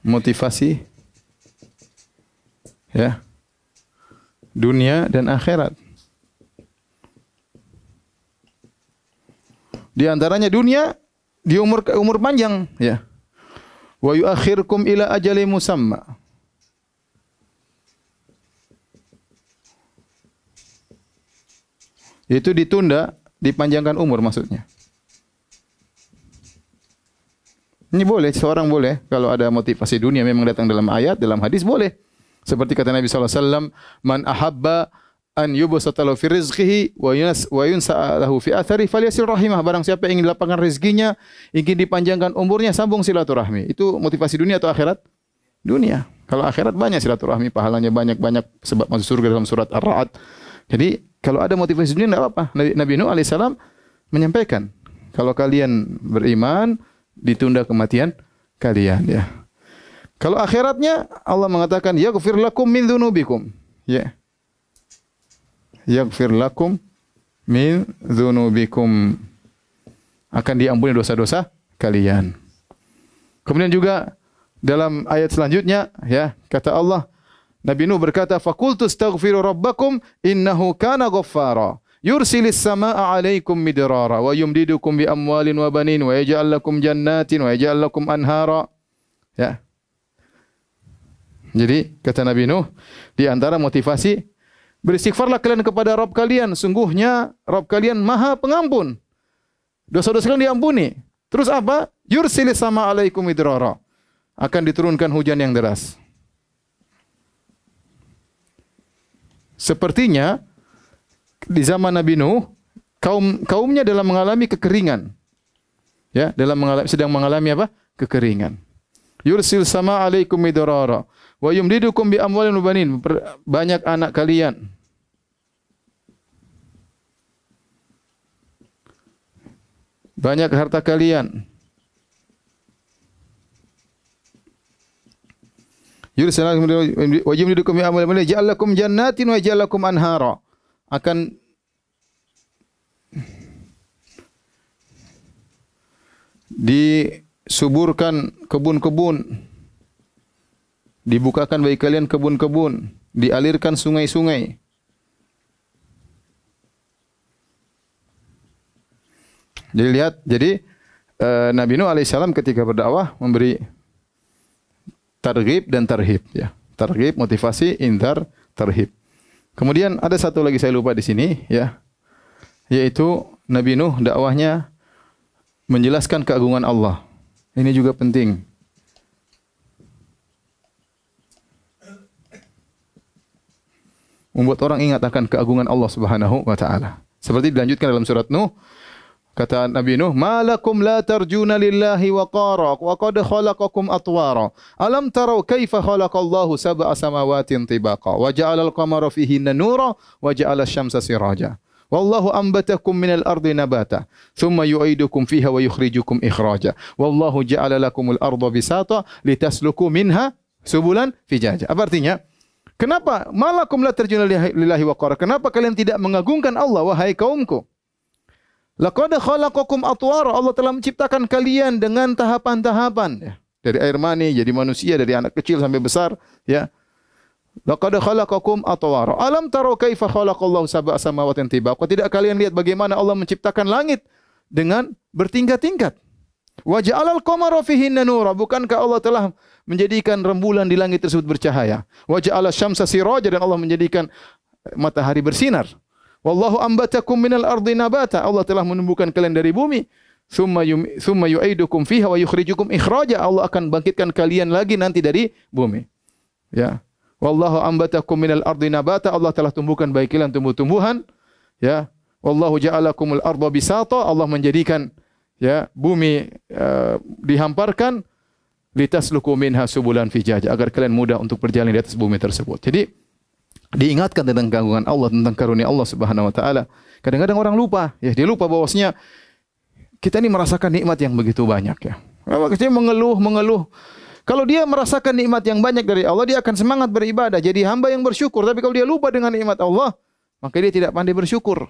Motivasi ya. Dunia dan akhirat. Di antaranya dunia di umur umur panjang, ya. Wa yuakhirkum ila ajalin musamma. Itu ditunda, dipanjangkan umur maksudnya. Ini boleh, seorang boleh. Kalau ada motivasi dunia memang datang dalam ayat, dalam hadis boleh. Seperti kata Nabi SAW, Man ahabba an yubusatalahu fi rizqihi wa yunas wa yunsa'alahu fi athari falyasil rahimah. Barang siapa ingin dilapangkan rezekinya, ingin dipanjangkan umurnya, sambung silaturahmi. Itu motivasi dunia atau akhirat? Dunia. Kalau akhirat banyak silaturahmi, pahalanya banyak-banyak sebab masuk surga dalam surat Ar-Ra'd. Jadi kalau ada motivasi dunia tidak apa-apa. Nabi, Nabi Nuh AS menyampaikan, kalau kalian beriman, ditunda kematian kalian. Ya. Kalau akhiratnya, Allah mengatakan, Ya gufir lakum min dhunubikum. Ya. Ya gufir lakum min dhunubikum. Akan diampuni dosa-dosa kalian. Kemudian juga dalam ayat selanjutnya, ya kata Allah, Nabi Nuh berkata, "Fakultu astaghfiru rabbakum innahu kana ghaffara." Yursilis samaa alaikum midrara wa yumdidukum bi amwalin wa banin wa yaj'al lakum jannatin wa yaj'al lakum anhara. Ya. Jadi kata Nabi Nuh di antara motivasi beristighfarlah kalian kepada Rabb kalian sungguhnya Rabb kalian Maha Pengampun. Dosa-dosa kalian diampuni. Terus apa? Yursilis sama alaikum midrara. Akan diturunkan hujan yang deras. Sepertinya di zaman Nabi Nuh kaum kaumnya dalam mengalami kekeringan. Ya, dalam mengalami sedang mengalami apa? Kekeringan. Yursil sama alaikum midrara wa yumdidukum bi amwalin wa banin. Banyak anak kalian. Banyak harta kalian. Yursil wa yumdidukum bi amwalin wa. Ja'alakum jannatin wa ja'alakum anhara akan disuburkan kebun-kebun dibukakan bagi kalian kebun-kebun dialirkan sungai-sungai jadi lihat jadi uh, Nabi Nuh alaihissalam ketika berdakwah memberi targhib dan tarhib ya targhib motivasi indar tarhib Kemudian ada satu lagi saya lupa di sini ya. Yaitu Nabi Nuh dakwahnya menjelaskan keagungan Allah. Ini juga penting. Membuat orang ingat akan keagungan Allah Subhanahu wa taala. Seperti dilanjutkan dalam surat Nuh Kata Nabi Nuh, "Malakum la tarjuna lillahi wa qara wa qad khalaqakum atwara. Alam tarau kaifa khalaqallahu sab'a samawatin tibaqa wa ja'ala al-qamara fihinna nura wa ja'ala asy-syamsa siraja. Wallahu anbatakum minal ardi nabata, thumma yu'idukum fiha wa yukhrijukum ikhraja. Wallahu ja'ala lakumul arda bisata litasluku minha subulan fijaja." Apa artinya? Kenapa malakum la tarjuna lillahi wa? Kenapa kalian tidak mengagungkan Allah wahai kaumku? Laqad khalaqakum atwara. Allah telah menciptakan kalian dengan tahapan-tahapan ya. Dari air mani jadi manusia dari anak kecil sampai besar ya. Laqad khalaqakum atwara. Alam taro kaifa khalaqallahu sab'a samawatin tibaqa? Tidak kalian lihat bagaimana Allah menciptakan langit dengan bertingkat-tingkat? Wa ja'alal qamara fihinna nura. Bukankah Allah telah menjadikan rembulan di langit tersebut bercahaya? Wa ja'ala syamsa siraja dan Allah menjadikan matahari bersinar. Wallahu ambatakum minal ardi nabata. Allah telah menumbuhkan kalian dari bumi. Yum, thumma yu'idukum fiha wa yukhrijukum ikhraja. Allah akan bangkitkan kalian lagi nanti dari bumi. Ya. Wallahu ambatakum minal ardi nabata. Allah telah tumbuhkan bagi kalian tumbuh-tumbuhan. Ya. Wallahu ja'alakumul arda bisata. Allah menjadikan ya bumi uh, dihamparkan litasluku minha subulan fijaja agar kalian mudah untuk berjalan di atas bumi tersebut. Jadi diingatkan tentang gangguan Allah tentang karunia Allah Subhanahu wa taala. Kadang-kadang orang lupa, ya dia lupa bahwasanya kita ini merasakan nikmat yang begitu banyak ya. Kita mengeluh, mengeluh. Kalau dia merasakan nikmat yang banyak dari Allah, dia akan semangat beribadah. Jadi hamba yang bersyukur. Tapi kalau dia lupa dengan nikmat Allah, maka dia tidak pandai bersyukur.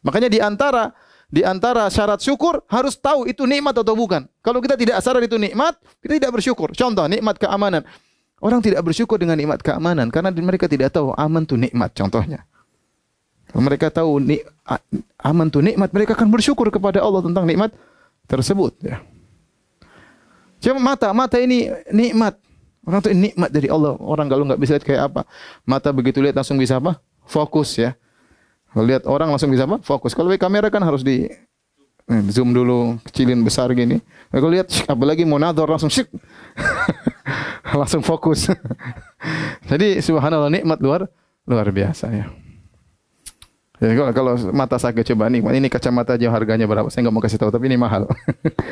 Makanya di antara di antara syarat syukur harus tahu itu nikmat atau bukan. Kalau kita tidak sadar itu nikmat, kita tidak bersyukur. Contoh nikmat keamanan. Orang tidak bersyukur dengan nikmat keamanan karena mereka tidak tahu aman itu nikmat contohnya. Kalau mereka tahu aman itu nikmat, mereka akan bersyukur kepada Allah tentang nikmat tersebut. Ya. Cuma mata, mata ini nikmat. Orang itu nikmat dari Allah. Orang kalau enggak bisa lihat kayak apa. Mata begitu lihat langsung bisa apa? Fokus ya. Kalau lihat orang langsung bisa apa? Fokus. Kalau kamera kan harus di eh, zoom dulu, kecilin besar gini. Kalau lihat apalagi monitor langsung syik. langsung fokus. Jadi subhanallah nikmat luar luar biasa ya. Ya, kalau, kalau mata sakit coba nih, ini kacamata aja harganya berapa? Saya enggak mau kasih tahu, tapi ini mahal.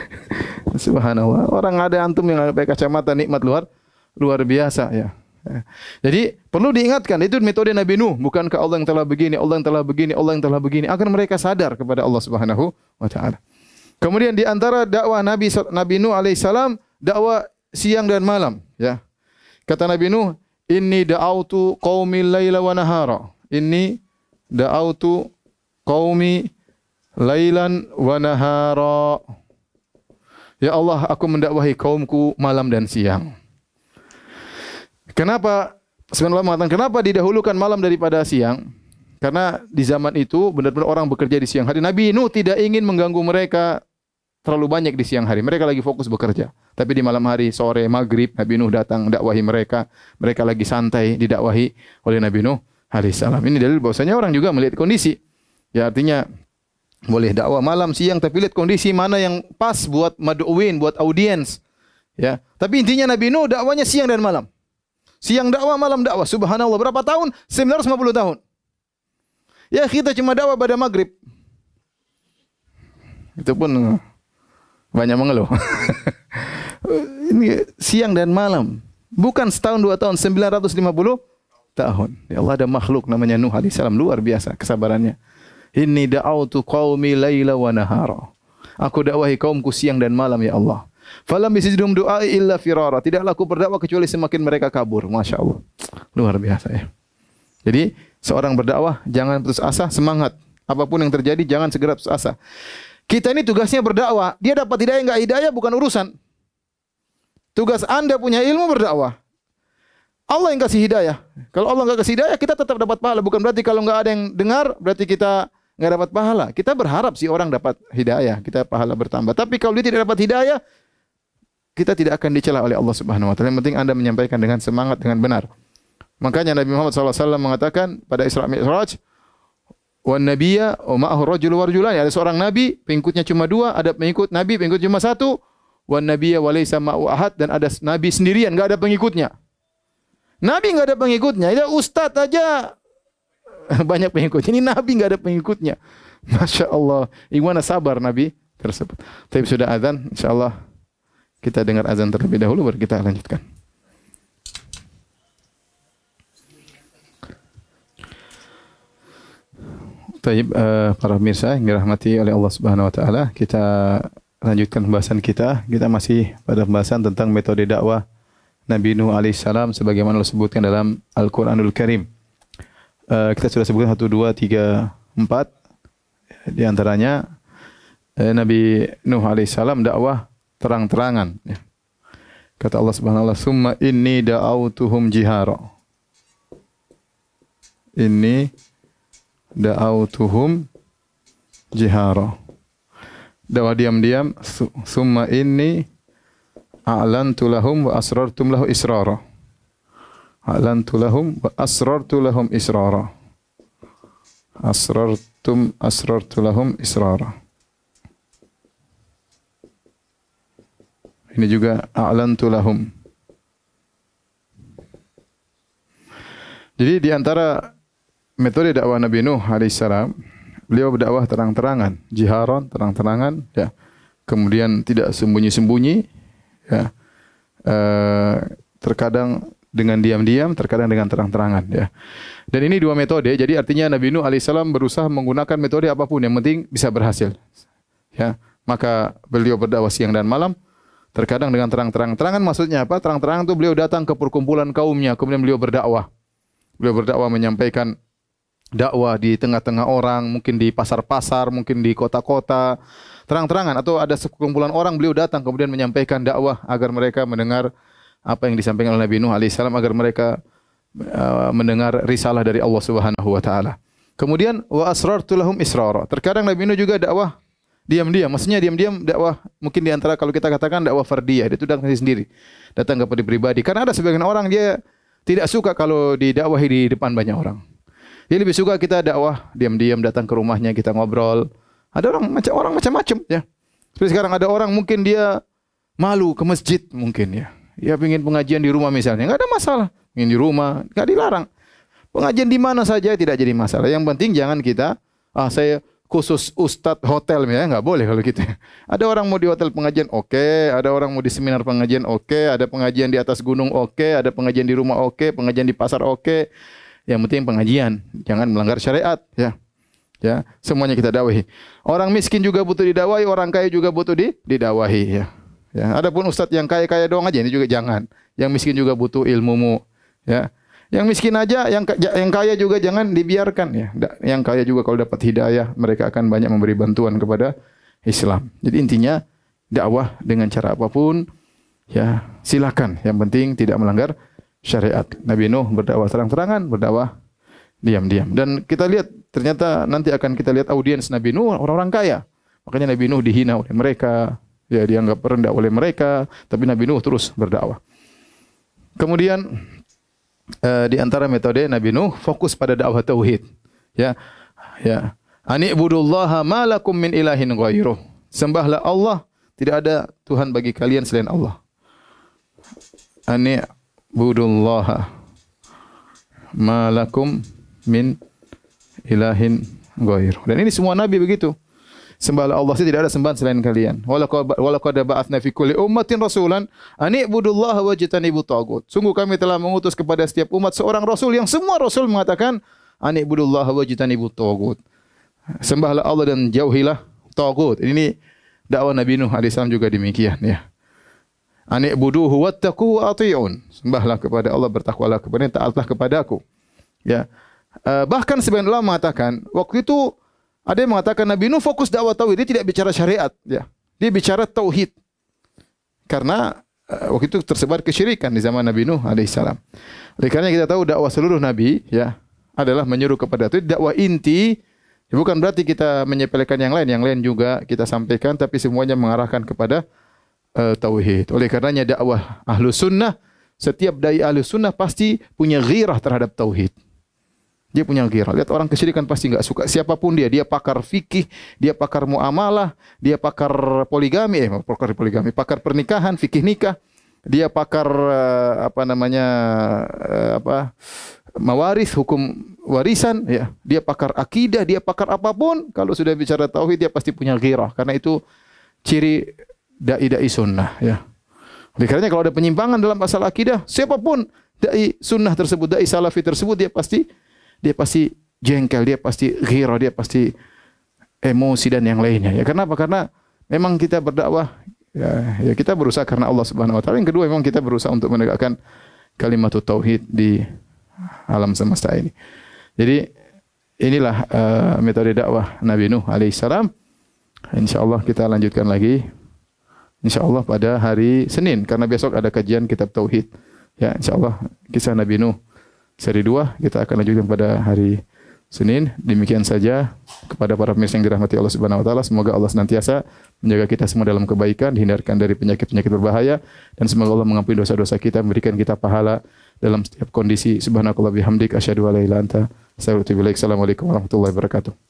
Subhanallah. Orang ada antum yang pakai kacamata nikmat luar luar biasa ya. Ya. Jadi perlu diingatkan itu metode Nabi Nuh, bukankah Allah yang telah begini, Allah yang telah begini, Allah yang telah begini agar mereka sadar kepada Allah Subhanahu wa taala. Kemudian di antara dakwah Nabi Nabi Nuh alaihissalam dakwah siang dan malam ya. Kata Nabi Nuh, "Inni da'autu qaumi laila wa nahara." Inni da'autu qaumi lailan wa nahara. Ya Allah, aku mendakwahi kaumku malam dan siang. Kenapa? Sebenarnya mengatakan kenapa didahulukan malam daripada siang? Karena di zaman itu benar-benar orang bekerja di siang hari. Nabi Nuh tidak ingin mengganggu mereka terlalu banyak di siang hari. Mereka lagi fokus bekerja. Tapi di malam hari, sore, maghrib, Nabi Nuh datang dakwahi mereka. Mereka lagi santai didakwahi oleh Nabi Nuh alaihissalam. Ini dalil bahwasanya orang juga melihat kondisi. Ya artinya boleh dakwah malam siang tapi lihat kondisi mana yang pas buat madu'win buat audiens. Ya. Tapi intinya Nabi Nuh dakwanya siang dan malam. Siang dakwah, malam dakwah. Subhanallah. Berapa tahun? 950 tahun. Ya kita cuma dakwah pada maghrib. Itu pun banyak mengeluh. Ini siang dan malam. Bukan setahun dua tahun, 950 tahun. Ya Allah ada makhluk namanya Nuh salam luar biasa kesabarannya. Inni da'autu qaumi laila wa nahara. Aku dakwahi kaumku siang dan malam ya Allah. Falam yasidum du'a illa firara. Tidaklah aku berdakwah kecuali semakin mereka kabur. Masya Allah. Luar biasa ya. Jadi seorang berdakwah jangan putus asa, semangat. Apapun yang terjadi jangan segera putus asa. Kita ini tugasnya berdakwah. Dia dapat hidayah enggak hidayah bukan urusan. Tugas Anda punya ilmu berdakwah. Allah yang kasih hidayah. Kalau Allah enggak kasih hidayah, kita tetap dapat pahala. Bukan berarti kalau enggak ada yang dengar, berarti kita enggak dapat pahala. Kita berharap si orang dapat hidayah, kita pahala bertambah. Tapi kalau dia tidak dapat hidayah, kita tidak akan dicela oleh Allah Subhanahu wa taala. Yang penting Anda menyampaikan dengan semangat dengan benar. Makanya Nabi Muhammad SAW mengatakan pada Isra Mi'raj, "Wan nabiyya wa rajul wa rajulan." Ada seorang nabi, pengikutnya cuma dua, ada pengikut nabi, pengikut cuma satu. Wan nabiyya wa laysa ma'u ahad dan ada nabi sendirian, enggak ada pengikutnya. Nabi enggak ada pengikutnya. Ya ustaz aja banyak pengikut. Ini Nabi enggak ada pengikutnya. Masya Allah. Gimana sabar Nabi tersebut. Tapi sudah azan. InsyaAllah kita dengar azan terlebih dahulu baru kita lanjutkan. Taib uh, para pemirsa yang dirahmati oleh Allah Subhanahu wa taala, kita lanjutkan pembahasan kita. Kita masih pada pembahasan tentang metode dakwah Nabi Nuh alaihissalam sebagaimana Allah sebutkan dalam Al-Qur'anul Karim. Uh, kita sudah sebutkan 1 2 3 4 di antaranya uh, Nabi Nuh alaihissalam dakwah terang-terangan ya. Kata Allah Subhanahu wa taala, "Summa inni da'autuhum jihara." Ini da'autuhum jihara. Dakwah diam-diam, "Summa inni a'lantu lahum wa asrartum lahu israra. A'lantu lahum wa asrartu lahum israra. Asrartum asrartu lahum israra. Ini juga a'lantu lahum. Jadi di antara metode dakwah Nabi Nuh alaihissalam Beliau berdakwah terang-terangan, jiharan, terang-terangan, ya. Kemudian tidak sembunyi-sembunyi, ya. Uh, terkadang dengan diam-diam, terkadang dengan terang-terangan, ya. Dan ini dua metode. Jadi artinya Nabi Nuh alaihissalam berusaha menggunakan metode apapun yang penting bisa berhasil. Ya, maka beliau berdakwah siang dan malam. Terkadang dengan terang-terang. Terangan maksudnya apa? Terang-terang itu beliau datang ke perkumpulan kaumnya, kemudian beliau berdakwah. Beliau berdakwah menyampaikan dakwah di tengah-tengah orang, mungkin di pasar-pasar, mungkin di kota-kota, terang-terangan atau ada sekumpulan orang beliau datang kemudian menyampaikan dakwah agar mereka mendengar apa yang disampaikan oleh Nabi Nuh alaihissalam agar mereka uh, mendengar risalah dari Allah Subhanahu wa taala. Kemudian wa asrartu lahum israra. Terkadang Nabi Nuh juga dakwah diam-diam. Maksudnya diam-diam dakwah mungkin di antara kalau kita katakan dakwah fardiyah, itu datang sendiri. Datang kepada pribadi. Karena ada sebagian orang dia tidak suka kalau didakwahi di depan banyak orang. Dia lebih suka kita dakwah diam-diam datang ke rumahnya kita ngobrol. Ada orang macam orang macam-macam ya. Seperti sekarang ada orang mungkin dia malu ke masjid mungkin ya. Dia ingin pengajian di rumah misalnya, enggak ada masalah. Ingin di rumah, enggak dilarang. Pengajian di mana saja tidak jadi masalah. Yang penting jangan kita ah saya khusus ustadz hotel ya nggak boleh kalau gitu. Ada orang mau di hotel pengajian oke, okay. ada orang mau di seminar pengajian oke, okay. ada pengajian di atas gunung oke, okay. ada pengajian di rumah oke, okay. pengajian di pasar oke. Okay. Yang penting pengajian, jangan melanggar syariat ya. Ya, semuanya kita dakwahi. Orang miskin juga butuh didakwahi, orang kaya juga butuh di didakwahi ya. Ya, adapun ustadz yang kaya-kaya doang aja ini juga jangan. Yang miskin juga butuh ilmumu ya. Yang miskin aja, yang yang kaya juga jangan dibiarkan ya. Yang kaya juga kalau dapat hidayah, mereka akan banyak memberi bantuan kepada Islam. Jadi intinya dakwah dengan cara apapun ya silakan. Yang penting tidak melanggar syariat. Nabi Nuh berdakwah terang-terangan, berdakwah diam-diam. Dan kita lihat ternyata nanti akan kita lihat audiens Nabi Nuh orang-orang kaya. Makanya Nabi Nuh dihina oleh mereka, ya dianggap rendah oleh mereka, tapi Nabi Nuh terus berdakwah. Kemudian uh, di antara metode Nabi Nuh fokus pada dakwah tauhid. Ya. Ya. Ani ibudullaha ma lakum min ilahin ghairuh. Sembahlah Allah, tidak ada Tuhan bagi kalian selain Allah. Ani ibudullaha ma lakum min ilahin ghairuh. Dan ini semua nabi begitu sembahlah Allah saja tidak ada sembahan selain kalian. Walau qad ba'atsna fi kulli ummatin rasulan an ibudullaha wajtanibu tagut. Sungguh kami telah mengutus kepada setiap umat seorang rasul yang semua rasul mengatakan an ibudullaha wajtanibu tagut. Sembahlah Allah dan jauhilah tagut. Ini dakwah Nabi Nuh alaihi salam juga demikian ya. An ibuduhu wattaqu wa ati'un. Sembahlah kepada Allah bertakwalah kepada taatlah kepadaku. Ya. Uh, bahkan sebagian ulama mengatakan waktu itu ada yang mengatakan Nabi Nuh fokus dakwah tauhid, dia tidak bicara syariat, ya. Dia bicara tauhid. Karena uh, waktu itu tersebar kesyirikan di zaman Nabi Nuh alaihissalam. Oleh karena kita tahu dakwah seluruh nabi ya adalah menyuruh kepada itu dakwah inti ya bukan berarti kita menyepelekan yang lain, yang lain juga kita sampaikan tapi semuanya mengarahkan kepada uh, tauhid. Oleh karenanya dakwah ahlu sunnah setiap dai ahlu sunnah pasti punya ghirah terhadap tauhid. Dia punya gira. Lihat orang kesyirikan pasti enggak suka. Siapapun dia, dia pakar fikih, dia pakar muamalah, dia pakar poligami, eh pakar poligami, pakar pernikahan, fikih nikah. Dia pakar uh, apa namanya uh, apa mawaris hukum warisan ya. Dia pakar akidah, dia pakar apapun. Kalau sudah bicara tauhid dia pasti punya gira. Karena itu ciri dai dai sunnah ya. Karenanya kalau ada penyimpangan dalam masalah akidah, siapapun dai sunnah tersebut, dai salafi tersebut dia pasti dia pasti jengkel, dia pasti ghira, dia pasti emosi dan yang lainnya. Ya kenapa? Karena memang kita berdakwah ya, ya kita berusaha karena Allah Subhanahu wa taala. Yang kedua memang kita berusaha untuk menegakkan kalimat tauhid di alam semesta ini. Jadi inilah uh, metode dakwah Nabi Nuh alaihissalam. Insyaallah kita lanjutkan lagi. Insyaallah pada hari Senin karena besok ada kajian kitab tauhid. Ya insyaallah kisah Nabi Nuh seri 2 kita akan lanjutkan pada hari Senin. Demikian saja kepada para pemirsa yang dirahmati Allah Subhanahu wa taala. Semoga Allah senantiasa menjaga kita semua dalam kebaikan, dihindarkan dari penyakit-penyakit berbahaya dan semoga Allah mengampuni dosa-dosa kita, memberikan kita pahala dalam setiap kondisi. Subhanakallah bihamdik asyhadu an la ilaha illa anta astaghfiruka wa atubu warahmatullahi wabarakatuh.